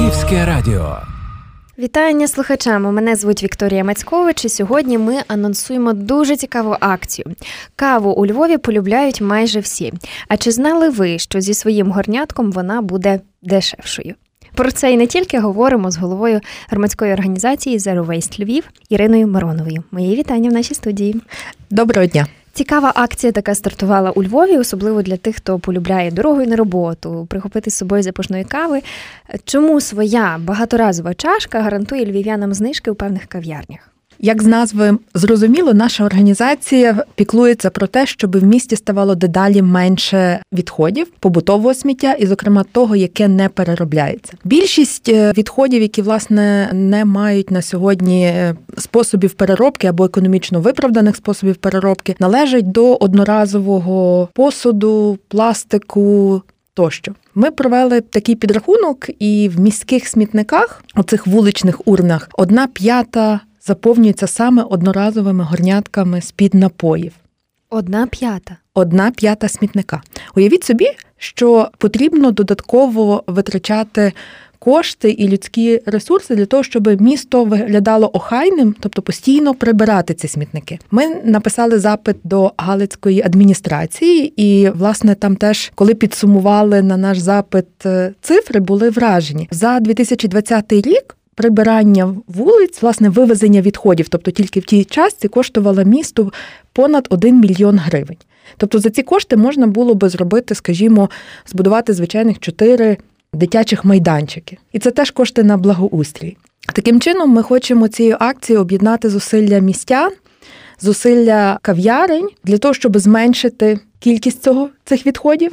Львівське радіо. Вітання слухачам. Мене звуть Вікторія Мацькович. і Сьогодні ми анонсуємо дуже цікаву акцію. Каву у Львові полюбляють майже всі. А чи знали ви, що зі своїм горнятком вона буде дешевшою? Про це і не тільки говоримо з головою громадської організації Zero Waste Львів Іриною Мироновою. Мої вітання в нашій студії. Доброго дня. Цікава акція така стартувала у Львові, особливо для тих, хто полюбляє дорогою на роботу, прихопити з собою запашної кави. Чому своя багаторазова чашка гарантує львів'янам знижки у певних кав'ярнях? Як з назви зрозуміло, наша організація піклується про те, щоб в місті ставало дедалі менше відходів, побутового сміття, і, зокрема, того, яке не переробляється. Більшість е, відходів, які власне не мають на сьогодні е, способів переробки або економічно виправданих способів переробки, належать до одноразового посуду, пластику. Тощо ми провели такий підрахунок, і в міських смітниках, оцих вуличних урнах, одна п'ята заповнюється саме одноразовими горнятками з-під напоїв. Одна п'ята. Одна п'ята смітника. Уявіть собі, що потрібно додатково витрачати кошти і людські ресурси для того, щоб місто виглядало охайним, тобто постійно прибирати ці смітники. Ми написали запит до Галицької адміністрації, і власне там теж, коли підсумували на наш запит е, цифри, були вражені за 2020 рік прибирання вулиць, власне, вивезення відходів, тобто тільки в тій частці коштувало місту понад 1 мільйон гривень. Тобто за ці кошти можна було би зробити, скажімо, збудувати звичайних чотири дитячих майданчики. І це теж кошти на благоустрій. Таким чином, ми хочемо цією акцією об'єднати зусилля містян, зусилля кав'ярень для того, щоб зменшити кількість цього цих відходів,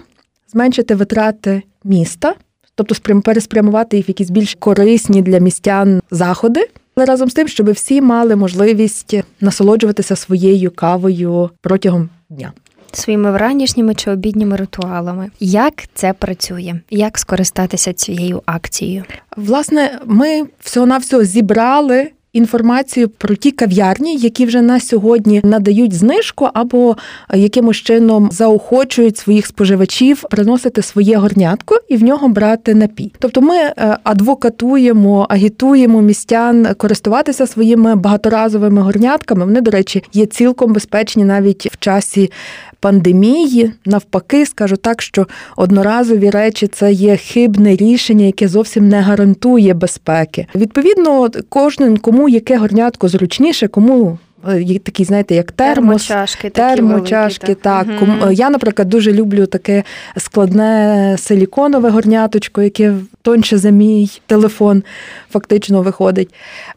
зменшити витрати міста тобто переспрямувати їх в якісь більш корисні для містян заходи. Але разом з тим, щоб всі мали можливість насолоджуватися своєю кавою протягом дня. Своїми вранішніми чи обідніми ритуалами. Як це працює? Як скористатися цією акцією? Власне, ми всього навсього зібрали інформацію про ті кав'ярні, які вже на сьогодні надають знижку або якимось чином заохочують своїх споживачів приносити своє горнятко і в нього брати напій. Тобто ми е, адвокатуємо, агітуємо містян користуватися своїми багаторазовими горнятками. Вони, до речі, є цілком безпечні навіть в часі пандемії. Навпаки, скажу так, що одноразові речі це є хибне рішення, яке зовсім не гарантує безпеки. Відповідно, кожен кому яке горнятко зручніше, кому. Е, є такі, знаєте, як термос, термочашки, термочашки. Такі так. Угу. Я, наприклад, дуже люблю таке складне силіконове горняточко, яке тонше за мій телефон фактично виходить.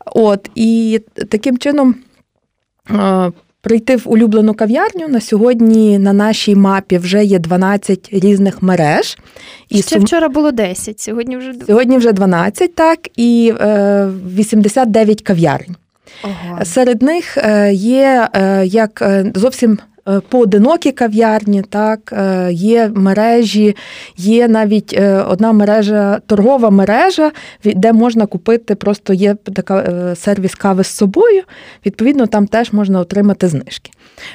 От, І таким чином е, Прийти в улюблену кав'ярню на сьогодні на нашій мапі вже є 12 різних мереж. І Ще сум... вчора було 10, сьогодні вже Сьогодні вже 12, так, і е, 89 кав'ярень. Ого. Серед них е, є е, як е, зовсім Е, поодинокі кав'ярні, так, е, є мережі, є навіть е, одна мережа, торгова мережа, де можна купити, просто є така сервіс кави з собою. Відповідно, там теж можна отримати знижки.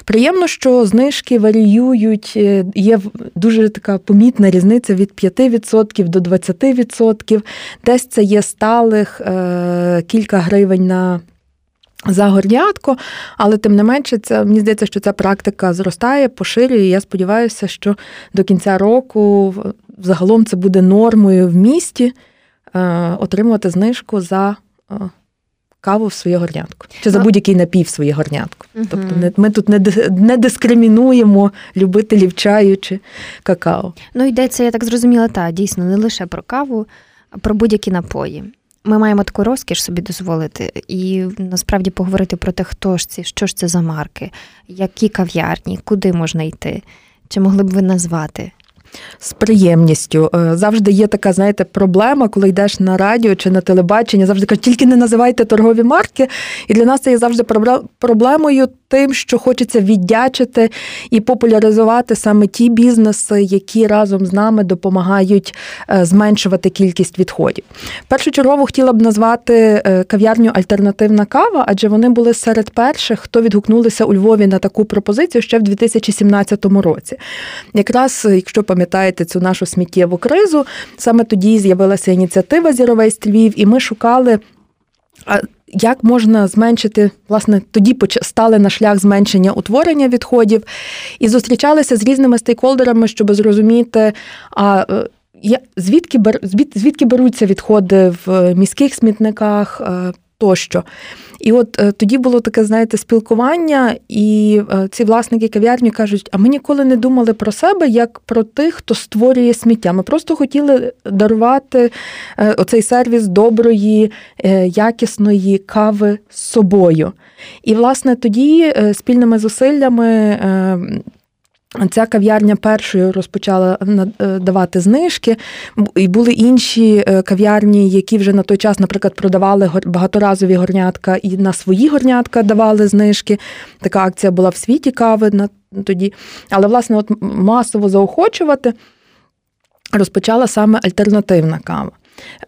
Приємно, що знижки варіюють, є дуже така помітна різниця від 5% до 20%. Десь це є сталих кілька гривень на за горнятко, але тим не менше, це мені здається, що ця практика зростає, поширює. і Я сподіваюся, що до кінця року загалом це буде нормою в місті е, отримувати знижку за е, каву в своє горнятко чи за ну, будь-який напій в своє горнятко. Угу. Тобто не, ми тут не не дискримінуємо любителів чаю чи какао. Ну йдеться, я так зрозуміла, та дійсно не лише про каву, а про будь-які напої. Ми маємо таку розкіш собі дозволити і насправді поговорити про те, хто ж ці, що ж це за марки, які кав'ярні, куди можна йти. Чи могли б ви назвати? З приємністю е, завжди є така, знаєте, проблема, коли йдеш на радіо чи на телебачення, завжди кажуть, тільки не називайте торгові марки. І для нас це є завжди проблемою тим, що хочеться віддячити і популяризувати саме ті бізнеси, які разом з нами допомагають е, зменшувати кількість відходів. Першочергово хотіла б назвати е, кав'ярню Альтернативна кава, адже вони були серед перших, хто відгукнулися у Львові на таку пропозицію ще в 2017 році. Якраз, якщо пам'ятаєте, пам'ятаєте цю нашу сміттєву кризу. Саме тоді з'явилася ініціатива Зіровейст Львів, і ми шукали. Як можна зменшити, власне, тоді стали на шлях зменшення утворення відходів і зустрічалися з різними стейкхолдерами, щоб зрозуміти, а е, звідки звідки беруться відходи в міських смітниках е, тощо. І от е, тоді було таке, знаєте, спілкування, і е, ці власники кав'ярні кажуть: а ми ніколи не думали про себе як про тих, хто створює сміття. Ми просто хотіли дарувати е, оцей сервіс доброї, якісної кави з собою. І, власне, тоді спільними зусиллями Ця кав'ярня першою розпочала е, давати знижки, і були інші е, кав'ярні, які вже на той час, наприклад, продавали багаторазові горнятка і на свої горнятка давали знижки. Така акція була в світі кави на тоді. Але, власне, от масово заохочувати розпочала саме альтернативна кава.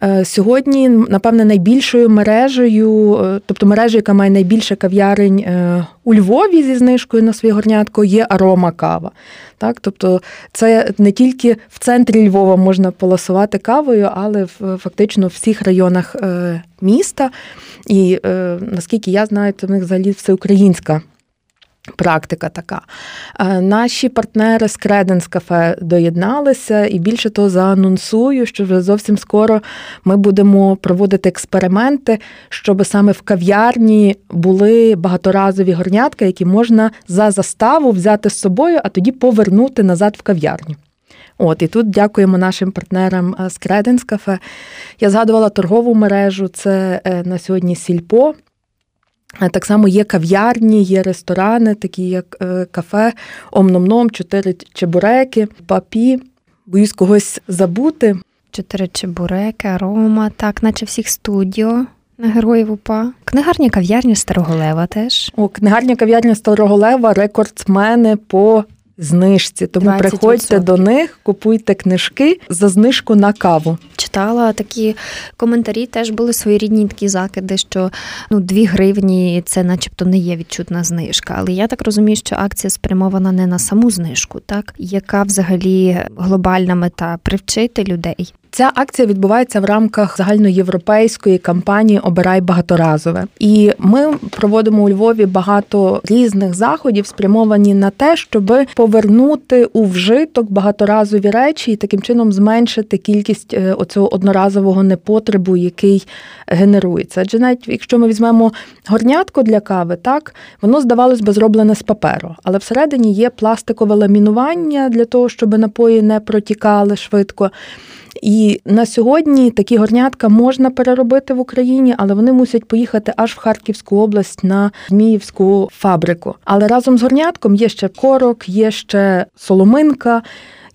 Е, сьогодні, напевне, найбільшою мережею, е, тобто мережею, яка має найбільше кав'ярень е, у Львові зі знижкою на своє горнятко, є арома кава. Так? Тобто це не тільки в центрі Львова можна полосувати кавою, але фактично в всіх районах міста. І наскільки я знаю, це в них взагалі всеукраїнська Практика така. Е, наші партнери з Credence Cafe доєдналися, і більше того, заанонсую, що вже зовсім скоро ми будемо проводити експерименти, щоб саме в кав'ярні були багаторазові горнятка, які можна за заставу взяти з собою, а тоді повернути назад в кав'ярню. От і тут дякуємо нашим партнерам е, з Credence Cafe. Я згадувала торгову мережу, це е, на сьогодні Сільпо. Так само є кав'ярні, є ресторани, такі як е, кафе, омномном, чотири чебуреки, папі. Боюсь когось забути. Чотири чебуреки, арома, так, наче всіх студіо. На героїв УПА. Книгарня кав'ярня Староголева теж. О, книгарня кав'ярня Староголева рекордсмени по знижці. Тому 20%. приходьте до них, купуйте книжки за знижку на каву. Читала такі коментарі, теж були своєрідні такі закиди, що ну 2 гривні це, начебто, не є відчутна знижка. Але я так розумію, що акція спрямована не на саму знижку, так яка взагалі глобальна мета привчити людей Ця акція відбувається в рамках загальноєвропейської кампанії Обирай багаторазове. І ми проводимо у Львові багато різних заходів, спрямовані на те, щоб повернути у вжиток багаторазові речі і таким чином зменшити кількість е, оцього одноразового непотребу, який генерується. Адже навіть якщо ми візьмемо горнятко для кави, так воно здавалось би зроблене з паперу, але всередині є пластикове ламінування для того, щоб напої не протікали швидко. І на сьогодні такі горнятка можна переробити в Україні, але вони мусять поїхати аж в Харківську область на Зміївську фабрику. Але разом з горнятком є ще корок, є ще соломинка.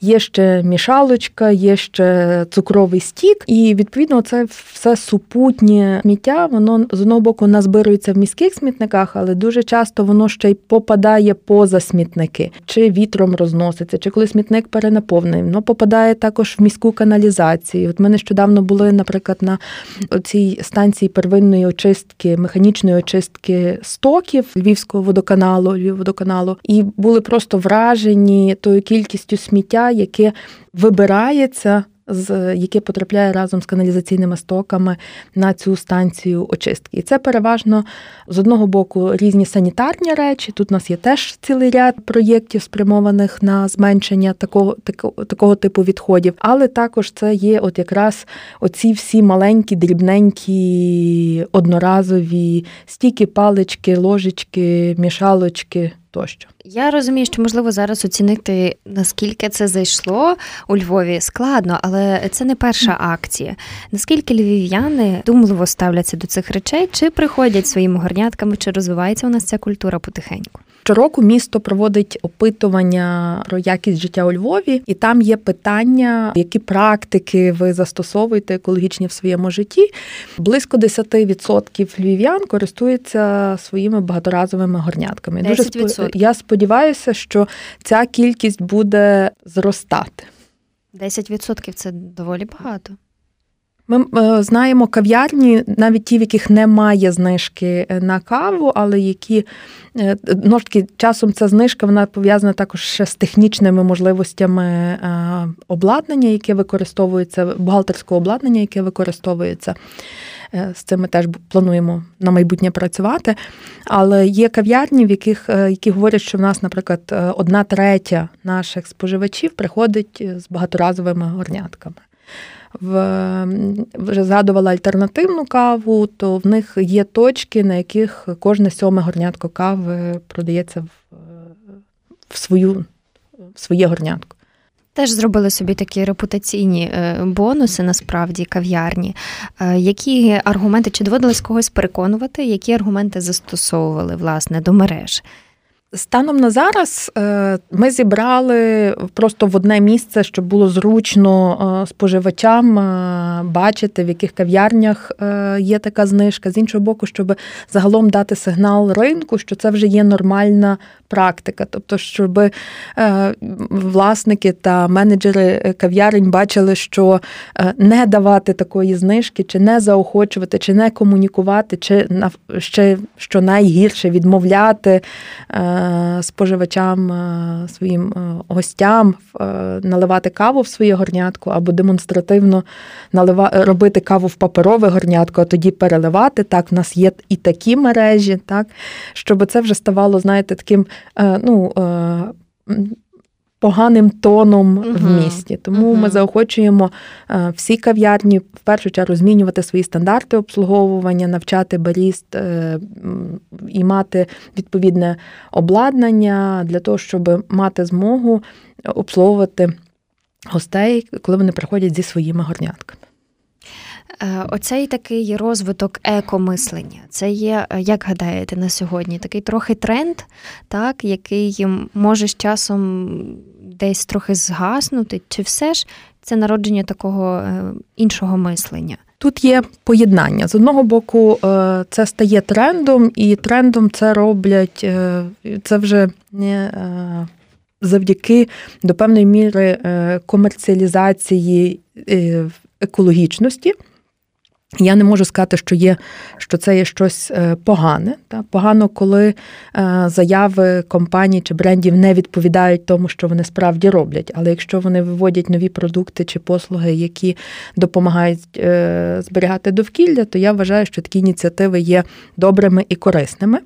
Є ще мішалочка, є ще цукровий стік, і відповідно це все супутнє сміття. Воно з одного боку назбирується в міських смітниках, але дуже часто воно ще й попадає поза смітники, чи вітром розноситься, чи коли смітник перенаповнений. Воно попадає також в міську каналізацію. От ми нещодавно були, наприклад, на цій станції первинної очистки, механічної очистки стоків Львівського водоканалу, Львівводоканалу, і були просто вражені тою кількістю сміття яке вибирається. З яке потрапляє разом з каналізаційними стоками на цю станцію очистки. І це переважно з одного боку різні санітарні речі. Тут у нас є теж цілий ряд проєктів, спрямованих на зменшення такого такого, такого типу відходів. Але також це є от якраз оці всі маленькі, дрібненькі, одноразові стіки, палички, ложечки, мішалочки тощо. Я розумію, що можливо зараз оцінити наскільки це зайшло у Львові складно, але це не перша акція. Наскільки львів'яни думливо ставляться до цих речей, чи приходять своїми горнятками, чи розвивається у нас ця культура потихеньку? Щороку місто проводить опитування про якість життя у Львові, і там є питання, які практики ви застосовуєте екологічні в своєму житті. Близько 10% львів'ян користуються своїми багаторазовими горнятками. 10%. Дуже я сподіваюся, що ця кількість буде зростати. 10% – це доволі багато. Ми е, знаємо кав'ярні, навіть ті, в яких немає знижки е, на каву, але які ну, таки, часом ця знижка вона пов'язана також ще з технічними можливостями обладнання, яке використовується, бухгалтерського обладнання, яке використовується. З цим ми теж плануємо на майбутнє працювати. Але є кав'ярні, в яких які говорять, що в нас, наприклад, одна третя наших споживачів приходить з багаторазовими горнятками в вже згадувала альтернативну каву, то в них є точки, на яких кожне сьоме горнятко кави продається в, в свою в своє горнятко. Теж зробили собі такі репутаційні е, бонуси, насправді кав'ярні. Е, які аргументи чи доводилось когось переконувати, які аргументи застосовували власне до мереж? Станом на зараз е, ми зібрали просто в одне місце, щоб було зручно е, споживачам е, бачити, в яких кав'ярнях є така знижка. З іншого боку, щоб загалом дати сигнал ринку, що це вже є нормальна практика. Тобто, щоб власники та менеджери кав'ярень бачили, що не давати такої знижки, чи не заохочувати, чи не комунікувати, чи ще що найгірше відмовляти споживачам, е, своїм е, гостям е, наливати каву в своє горнятку або демонстративно робити каву в паперове горнятку, а тоді переливати. Так, в нас є і такі мережі, так, щоб це вже ставало, знаєте, таким ну, поганим тоном угу. в місті. Тому угу. ми заохочуємо е, всі кав'ярні в першу чергу змінювати свої стандарти обслуговування, навчати баріст е, і мати відповідне обладнання для того, щоб мати змогу обслуговувати гостей, коли вони приходять зі своїми горнятками. Е, оцей такий розвиток екомислення, це є, е, як гадаєте, на сьогодні такий трохи тренд, так, який може з часом десь трохи згаснути, чи все ж це народження такого е, іншого мислення? Тут є поєднання. З одного боку, це стає трендом, і трендом це роблять це вже не завдяки до певної міри комерціалізації екологічності. Я не можу сказати, що є, що це є щось е, погане. Та погано, коли е, заяви компаній чи брендів не відповідають тому, що вони справді роблять. Але якщо вони виводять нові продукти чи послуги, які допомагають е, зберігати довкілля, то я вважаю, що такі ініціативи є добрими і корисними.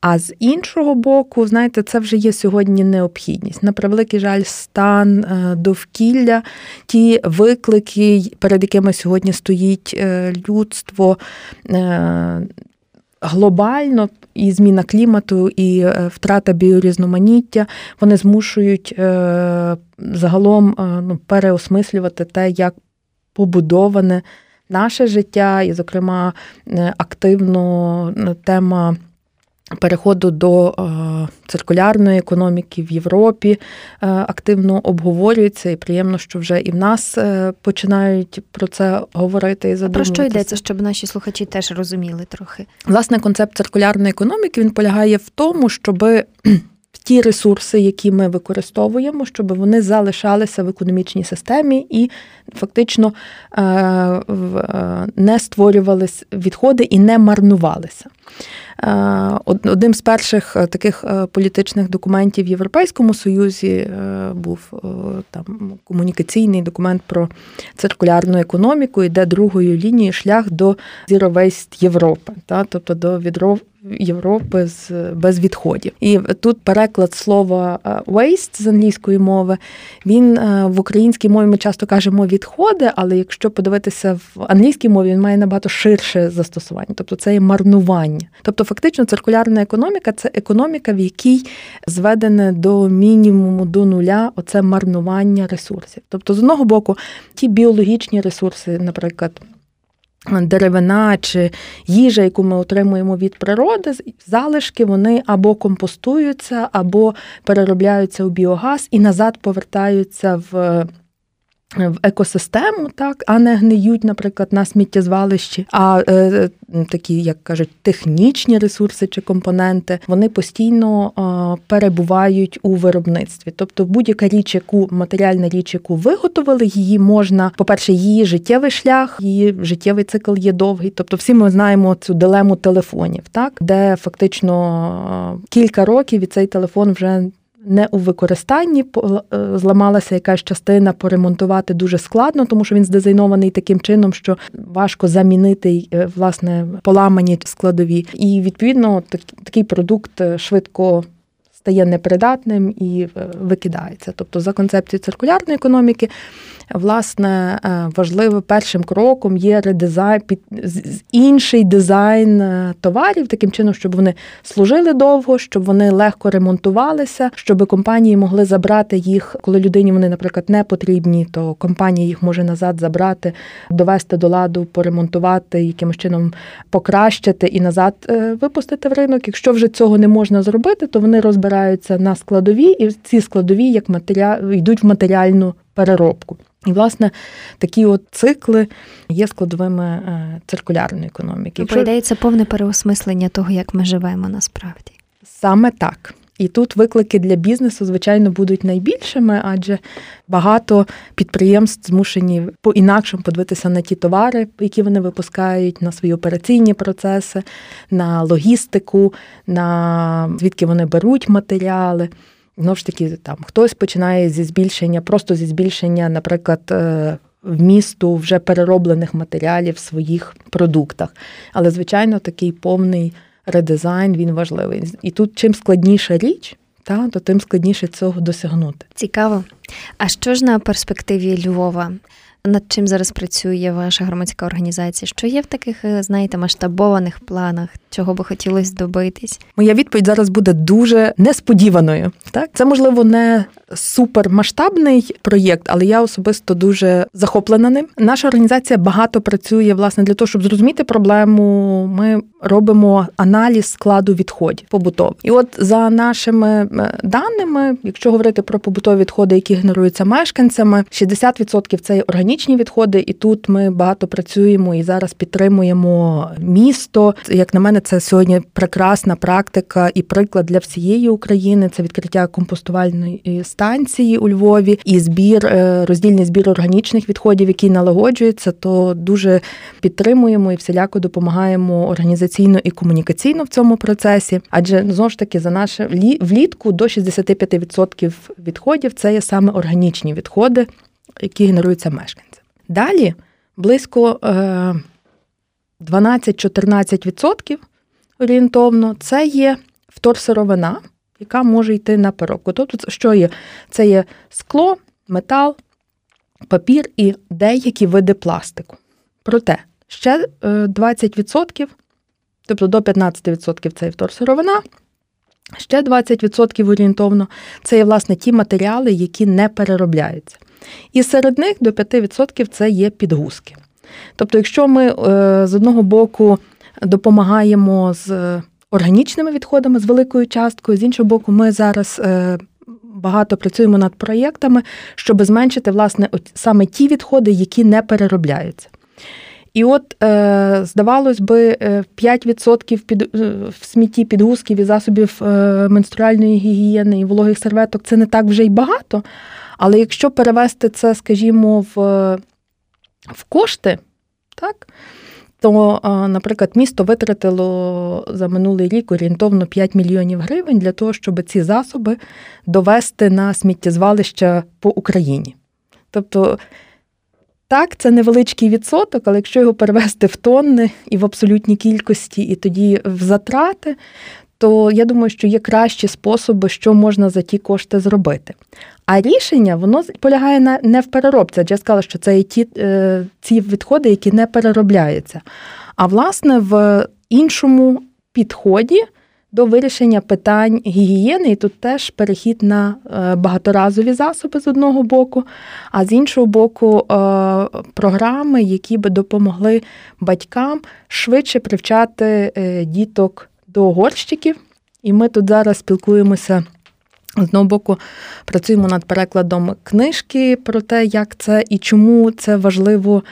А з іншого боку, знаєте, це вже є сьогодні необхідність. На превеликий жаль, стан довкілля, ті виклики, перед якими сьогодні стоїть людство е, глобально. І зміна клімату, і е, втрата біорізноманіття вони змушують е, загалом ну, переосмислювати те, як побудоване наше життя, і, зокрема, активно тема переходу до е, циркулярної економіки в Європі е, активно обговорюється, і приємно, що вже і в нас е, починають про це говорити і задумуватися. Про що йдеться, щоб наші слухачі теж розуміли трохи? Власне, концепт циркулярної економіки він полягає в тому, щоб ті ресурси, які ми використовуємо, щоб вони залишалися в економічній системі і фактично не створювалися відходи і не марнувалися. Е, одним з перших е, таких е, політичних документів в Європейському Союзі був там комунікаційний документ про циркулярну економіку, і де другою лінією шлях до Zero Waste Європи, тобто до Європи з без відходів. І тут переклад слова е, waste з англійської мови. Він е, в українській мові ми часто кажемо відходи, але якщо подивитися в англійській мові, він має набагато ширше застосування, тобто це є марнування. Тобто, фактично, циркулярна економіка це економіка, в якій зведене до мінімуму до нуля оце марнування ресурсів. Тобто, з одного боку, ті біологічні ресурси, наприклад деревина чи їжа, яку ми отримуємо від природи, залишки вони або компостуються, або переробляються у біогаз і назад повертаються в в екосистему, так, а не гниють, наприклад, на сміттєзвалищі. А е, такі, як кажуть, технічні ресурси чи компоненти, вони постійно е, перебувають у виробництві. Тобто, будь-яка річ, яку матеріальна річ, яку виготовили, її можна, по-перше, її життєвий шлях, її життєвий цикл є довгий. Тобто, всі ми знаємо цю дилему телефонів, так де фактично е, кілька років і цей телефон вже не у використанні е, зламалася якась частина, поремонтувати дуже складно, тому що він здизайнований таким чином, що важко замінити е, власне поламані складові. І відповідно такий продукт е, швидко. Стає непридатним і викидається. Тобто, за концепцією циркулярної економіки власне, е, важливим першим кроком є редизайн, інший дизайн е, товарів, таким чином, щоб вони служили довго, щоб вони легко ремонтувалися, щоб компанії могли забрати їх, коли людині вони, наприклад, не потрібні, то компанія їх може назад забрати, довести до ладу, поремонтувати, якимось чином покращити і назад е, випустити в ринок. Якщо вже цього не можна зробити, то вони розбираються на складові, і ці складові як матеріал йдуть в матеріальну переробку. І, власне, такі от цикли є складовими е, циркулярної економіки. Якщо... ідеї, це повне переосмислення того, як ми живемо насправді. Саме так. І тут виклики для бізнесу, звичайно, будуть найбільшими, адже багато підприємств змушені по інакшим подивитися на ті товари, які вони випускають, на свої операційні процеси, на логістику, на звідки вони беруть матеріали. Знову ж таки, там хтось починає зі збільшення, просто зі збільшення, наприклад, е, вмісту вже перероблених матеріалів в своїх продуктах. Але, звичайно, такий повний редизайн він важливий. І тут чим складніша річ, та, то тим складніше цього досягнути. Цікаво. А що ж на перспективі Львова? Над чим зараз працює ваша громадська організація? Що є в таких, е, знаєте, масштабованих планах, чого би хотілося добитись? Моя відповідь зараз буде дуже несподіваною. Так, це можливо не супермасштабний проєкт, але я особисто дуже захоплена ним. Наша організація багато працює власне для того, щоб зрозуміти проблему. Ми робимо аналіз складу відходів побутових. І от за нашими е, даними, якщо говорити про побутові відходи, які генеруються мешканцями, 60% це органічні відходи, і тут ми багато працюємо і зараз підтримуємо місто. Як на мене, це сьогодні прекрасна практика і приклад для всієї України. Це відкриття компостувальної станції у Львові і збір, е, роздільний збір органічних відходів, який налагоджується, то дуже підтримуємо і всіляко допомагаємо організаційно і комунікаційно в цьому процесі. Адже знову ж таки за наше влітку до 65% відходів це є саме органічні відходи, які генеруються мешканцями. Далі близько 12-14% е, орієнтовно це є вторсировина, яка може йти на переробку. Тобто, що є? Це є скло, метал, папір і деякі види пластику. Проте ще 20%, е, тобто до 15% це вторсировина, ще 20% орієнтовно це є, власне, ті матеріали, які не переробляються. І серед них до 5% це є підгузки. Тобто, якщо ми е, з одного боку допомагаємо з органічними відходами з великою часткою. З іншого боку, ми зараз е, багато працюємо над проєктами, щоб зменшити власне саме ті відходи, які не переробляються. І от, е, здавалось би, 5% е, під в смітті підгузків і засобів менструальної гігієни і вологих серветок це не так вже й багато. Але якщо перевести це, скажімо, в, в кошти, так, то, наприклад, місто витратило за минулий рік орієнтовно 5 мільйонів гривень для того, щоб ці засоби довести на сміттєзвалища по Україні. Тобто, так, це невеличкий відсоток, але якщо його перевести в тонни і в абсолютній кількості, і тоді в затрати, то я думаю, що є кращі способи, що можна за ті кошти зробити. А рішення воно полягає на не в переробці, адже я сказала, що це і ті е, ці відходи, які не переробляються. А власне в іншому підході до вирішення питань гігієни, і тут теж перехід на е, багаторазові засоби з одного боку, а з іншого боку, е, програми, які би допомогли батькам швидше привчати діток до горщиків. І ми тут зараз спілкуємося З одного боку, працюємо над перекладом книжки про те, як це і чому це важливо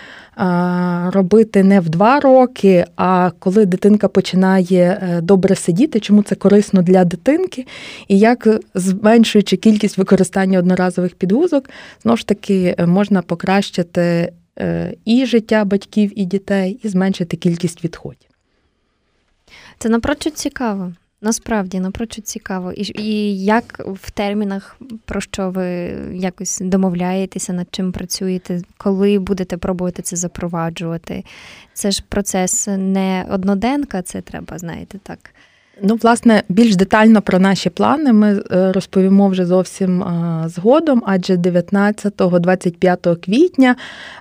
робити не в два роки, а коли дитинка починає е, добре сидіти, чому це корисно для дитинки, і як зменшуючи кількість використання одноразових підгузок, знову ж таки е, можна покращити е, і життя батьків і дітей, і зменшити кількість відходів. Це напрочуд цікаво. Насправді напрочуд цікаво. І і як в термінах, про що ви якось домовляєтеся, над чим працюєте, коли будете пробувати це запроваджувати? Це ж процес не одноденка, це треба, знаєте, так. Ну, власне, більш детально про наші плани ми е, розповімо вже зовсім е, згодом, адже 19-25 квітня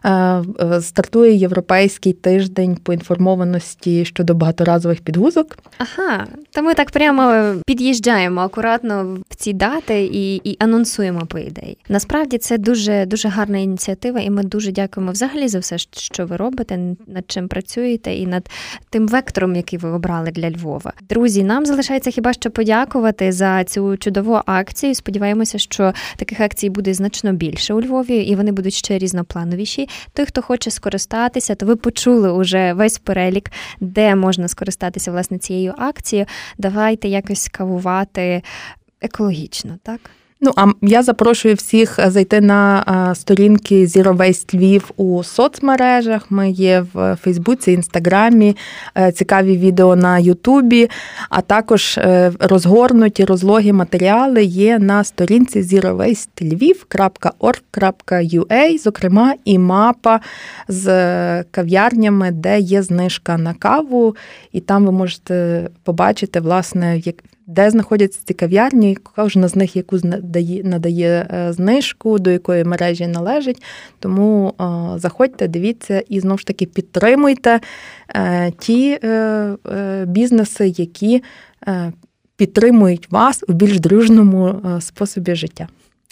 е, стартує європейський тиждень поінформованості щодо багаторазових підгузок. Ага, то ми так прямо під'їжджаємо акуратно в ці дати і і анонсуємо по ідеї. Насправді це дуже дуже гарна ініціатива, і ми дуже дякуємо взагалі за все, що ви робите, над чим працюєте, і над тим вектором, який ви обрали для Львова. Друзі. Друзі, нам залишається хіба що подякувати за цю чудову акцію. Сподіваємося, що таких акцій буде значно більше у Львові, і вони будуть ще різноплановіші. Той, хто хоче скористатися, то ви почули уже весь перелік, де можна скористатися власне цією акцією. Давайте якось кавувати екологічно, так. Ну а я запрошую всіх е, зайти на е, сторінки Zero Waste Львів у соцмережах. Ми є в Фейсбуці, Інстаграмі, е, цікаві відео на Ютубі, а також розгорнуті розлоги матеріали є на сторінці zerowastelviv.org.ua, зокрема, і мапа з кав'ярнями, де є знижка на каву, і там ви можете побачити, власне, як де знаходяться ці кав'ярні, кожна з них яку надає е, знижку, до якої мережі належить. Тому заходьте, дивіться і знову ж таки підтримуйте е, ті е, бізнеси, які підтримують вас у більш дружному способі життя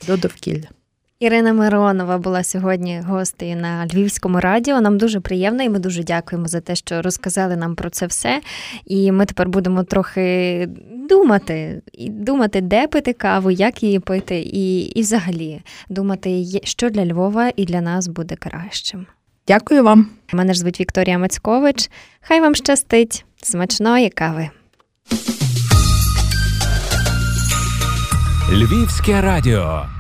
до довкілля. Ірина Миронова була сьогодні гостею на Львівському радіо. Нам дуже приємно, і ми дуже дякуємо за те, що розказали нам про це все. І ми тепер будемо трохи думати, і думати, де пити каву, як її пити, і, і взагалі думати, що для Львова і для нас буде кращим. Дякую вам. Мене ж звуть Вікторія Мацькович. Хай вам щастить, смачної кави. Львівське радіо.